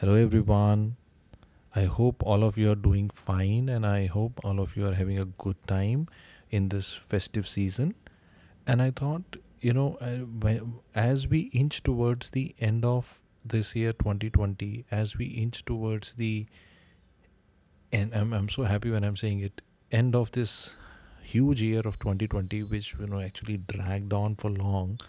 Hello, everyone. I hope all of you are doing fine, and I hope all of you are having a good time in this festive season. And I thought, you know, as we inch towards the end of this year 2020, as we inch towards the and I'm, I'm so happy when I'm saying it end of this huge year of 2020, which you know actually dragged on for long.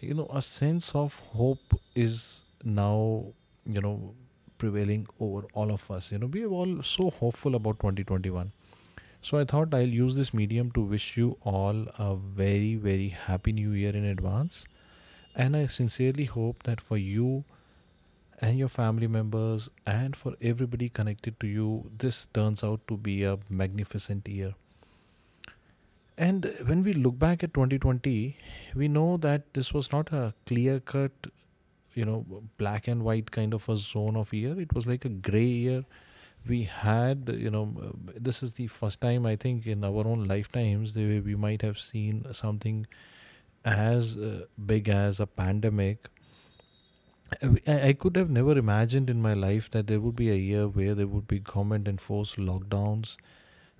You know, a sense of hope is now you know prevailing over all of us. You know, we are all so hopeful about 2021 So I thought I'll use this medium to wish you all a very, very happy new year in advance. And I sincerely hope that for you and your family members and for everybody connected to you, this turns out to be a magnificent year. And when we look back at 2020, we know that this was not a clear cut, you know, black and white kind of a zone of year. It was like a gray year we had you know this is the first time i think in our own lifetimes that we might have seen something as uh, big as a pandemic I, could have never imagined in my life that there would be a year where there would be government enforced lockdowns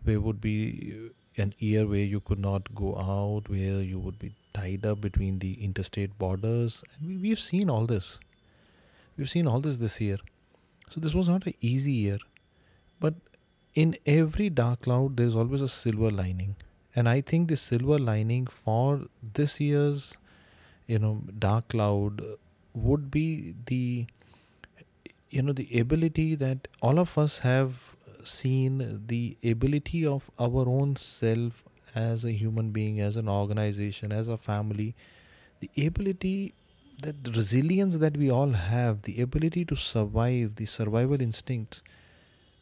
where would be an year where you could not go out where you would be tied up between the interstate borders. And we, we've seen all this. We've seen all this this year. So this was not an easy year. But in every dark cloud, there's always a silver lining. And I think the silver lining for this year's, you know, dark cloud would be the, you know, the ability that all of us have seen the ability of our own self as a human being, as an organization, as a family, the ability that the resilience that we all have, the ability to survive, the survival instincts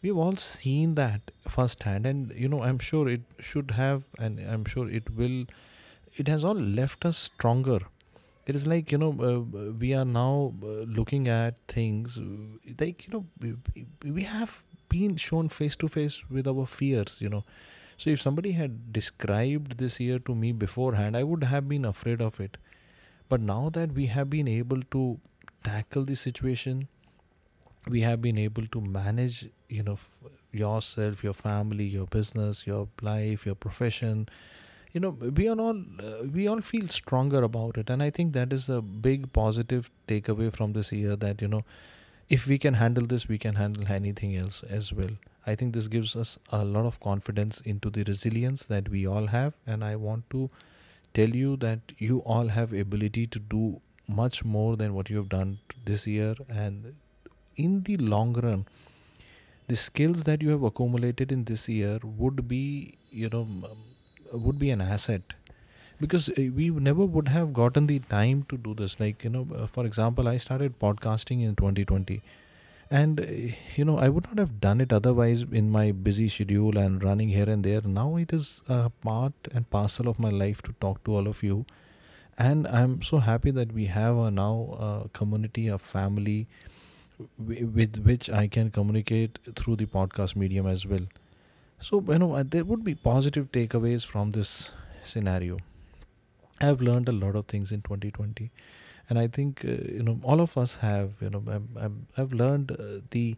we've all seen that firsthand. And you know i'm sure it should have and i'm sure it will it has all left us stronger. It is like you know uh, we are now uh, looking at things like you know we, we have been shown face to face with our fears you know. So if somebody had described this year to me beforehand i would have been afraid of it. But now that we have been able to tackle the situation we have been able to manage you know yourself your family your business your life your profession. You know we are all uh, we all feel stronger about it. And i think that is a big positive takeaway from this year that you know if we can handle this we can handle anything else as well. I think this gives us a lot of confidence into the resilience that we all have. And i want to tell you that you all have ability to do much more than what you have done this year. And in the long run the skills that you have accumulated in this year would be you know would be an asset because uh, we never would have gotten the time to do this like you know uh, for example i started podcasting in 2020 and uh, you know i would not have done it otherwise in my busy schedule and running here and there now it is a part and parcel of my life to talk to all of you and i'm so happy that we have a now a community a family with which I can communicate through the podcast medium as well. So, you know, uh, there would be positive takeaways from this scenario. I've learned a lot of things in 2020, and I think uh, you know all of us have. You know, I've, I've, I've learned uh, the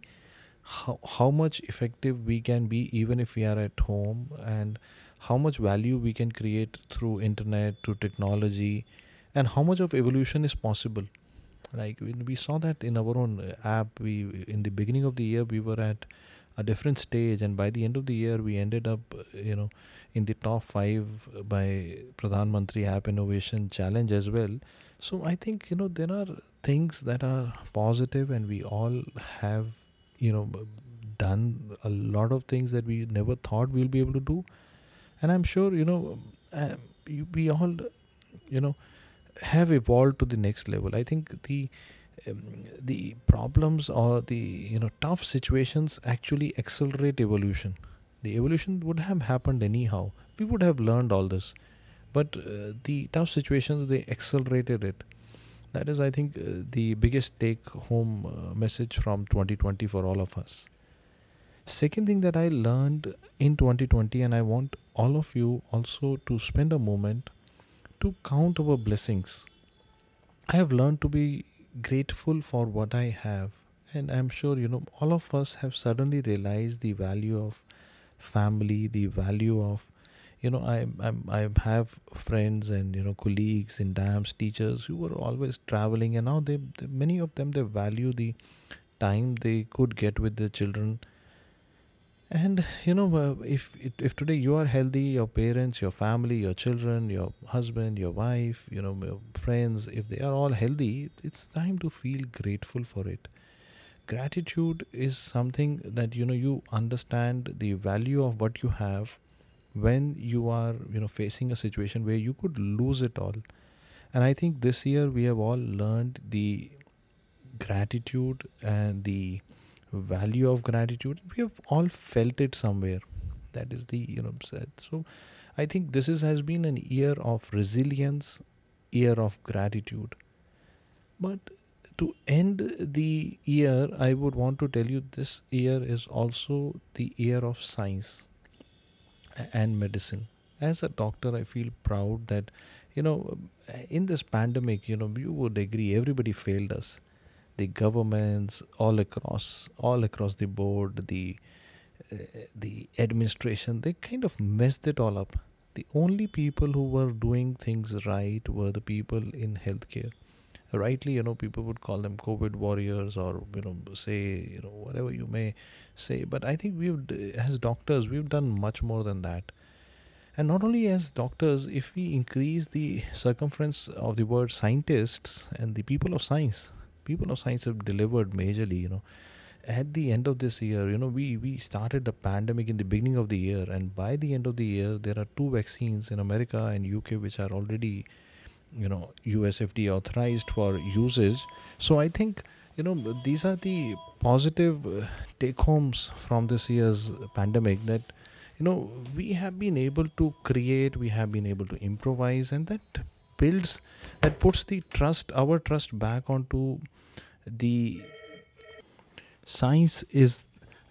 how, how much effective we can be even if we are at home, and how much value we can create through internet, through technology, and how much of evolution is possible like we saw that in our own uh, app we in the beginning of the year we were at a different stage and by the end of the year we ended up you know in the top 5 by pradhan mantri app innovation challenge as well so i think you know there are things that are positive and we all have you know done a lot of things that we never thought we'll be able to do and i'm sure you know uh, we all you know have evolved to the next level. I think the um, the problems or the you know tough situations actually accelerate evolution. The evolution would have happened anyhow. We would have learned all this, but uh, the tough situations they accelerated it. That is, I think, uh, the biggest take-home uh, message from 2020 for all of us. Second thing that I learned in 2020, and I want all of you also to spend a moment to count our blessings. I have learned to be grateful for what I have. and i'm sure you know all of us have suddenly realized the value of family the value of you know i I'm, i have friends and you know colleagues in DAMS teachers who were always traveling and now they, they many of them they value the time they could get with their children and you know uh, if if today you are healthy your parents your family your children your husband your wife you know your friends if they are all healthy it's time to feel grateful for it. Gratitude is something that you know you understand the value of what you have when you are you know facing a situation where you could lose it all. And i think this year we have all learned the gratitude and the value of gratitude we have all felt it somewhere. That is the you know said. So i think this is has been an year of resilience year of gratitude. But to end the year i would want to tell you this year is also the year of science and medicine. As a doctor i feel proud that you know in this pandemic you know you would agree everybody failed us the governments all across all across the board the uh, the administration they kind of messed it all up. The only people who were doing things right were the people in healthcare. Rightly you know people would call them covid warriors or you know say you know whatever you may say but i think we've as doctors we've done much more than that. And not only as doctors if we increase the circumference of the word scientists and the people of science people of science have delivered majorly you know. At the end of this year you know we we started the pandemic in the beginning of the year and by the end of the year there are two vaccines in america and uk which are already you know usfd authorized for usage so i think you know these are the positive uh, take homes from this year's pandemic that you know we have been able to create we have been able to improvise and that builds that puts the trust our trust back onto the science is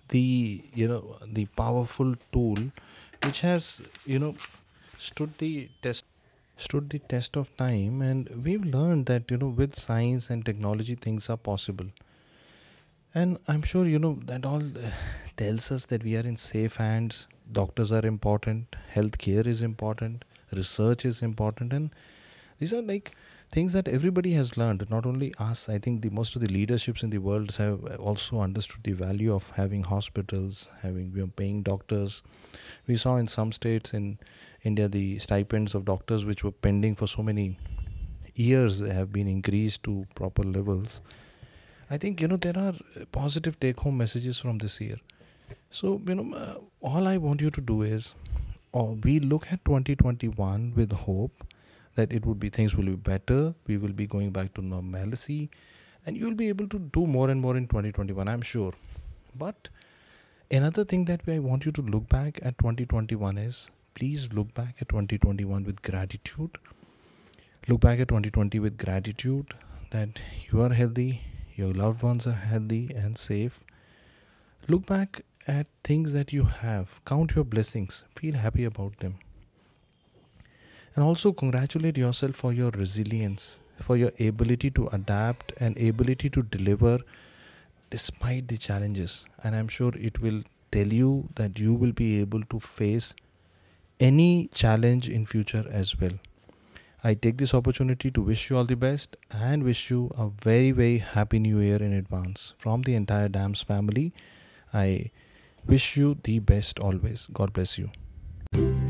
the you know the powerful tool which has you know stood the test stood the test of time. And we've learned that you know with science and technology things are possible. And i'm sure you know that all uh, tells us that we are in safe hands. Doctors are important. Healthcare is important. Research is important. And these are like things that everybody has learned not only us i think the most of the leaderships in the world have also understood the value of having hospitals having you know, paying doctors. We saw in some states in india the stipends of doctors which were pending for so many years have been increased to proper levels. I think you know there are positive take home messages from this year. So you know uh, all i want you to do is uh, we look at 2021 with hope that it would be things will be better. We will be going back to normalcy. And you will be able to do more and more in 2021 i'm sure. But another thing that i want you to look back at 2021 is please look back at 2021 with gratitude. Look back at 2020 with gratitude that you are healthy your loved ones are healthy and safe. Look back at things that you have. Count your blessings. Feel happy about them and also congratulate yourself for your resilience for your ability to adapt and ability to deliver despite the challenges. And i'm sure it will tell you that you will be able to face any challenge in future as well. I take this opportunity to wish you all the best and wish you a very very happy new year in advance from the entire DAMS family. I wish you the best always. God bless you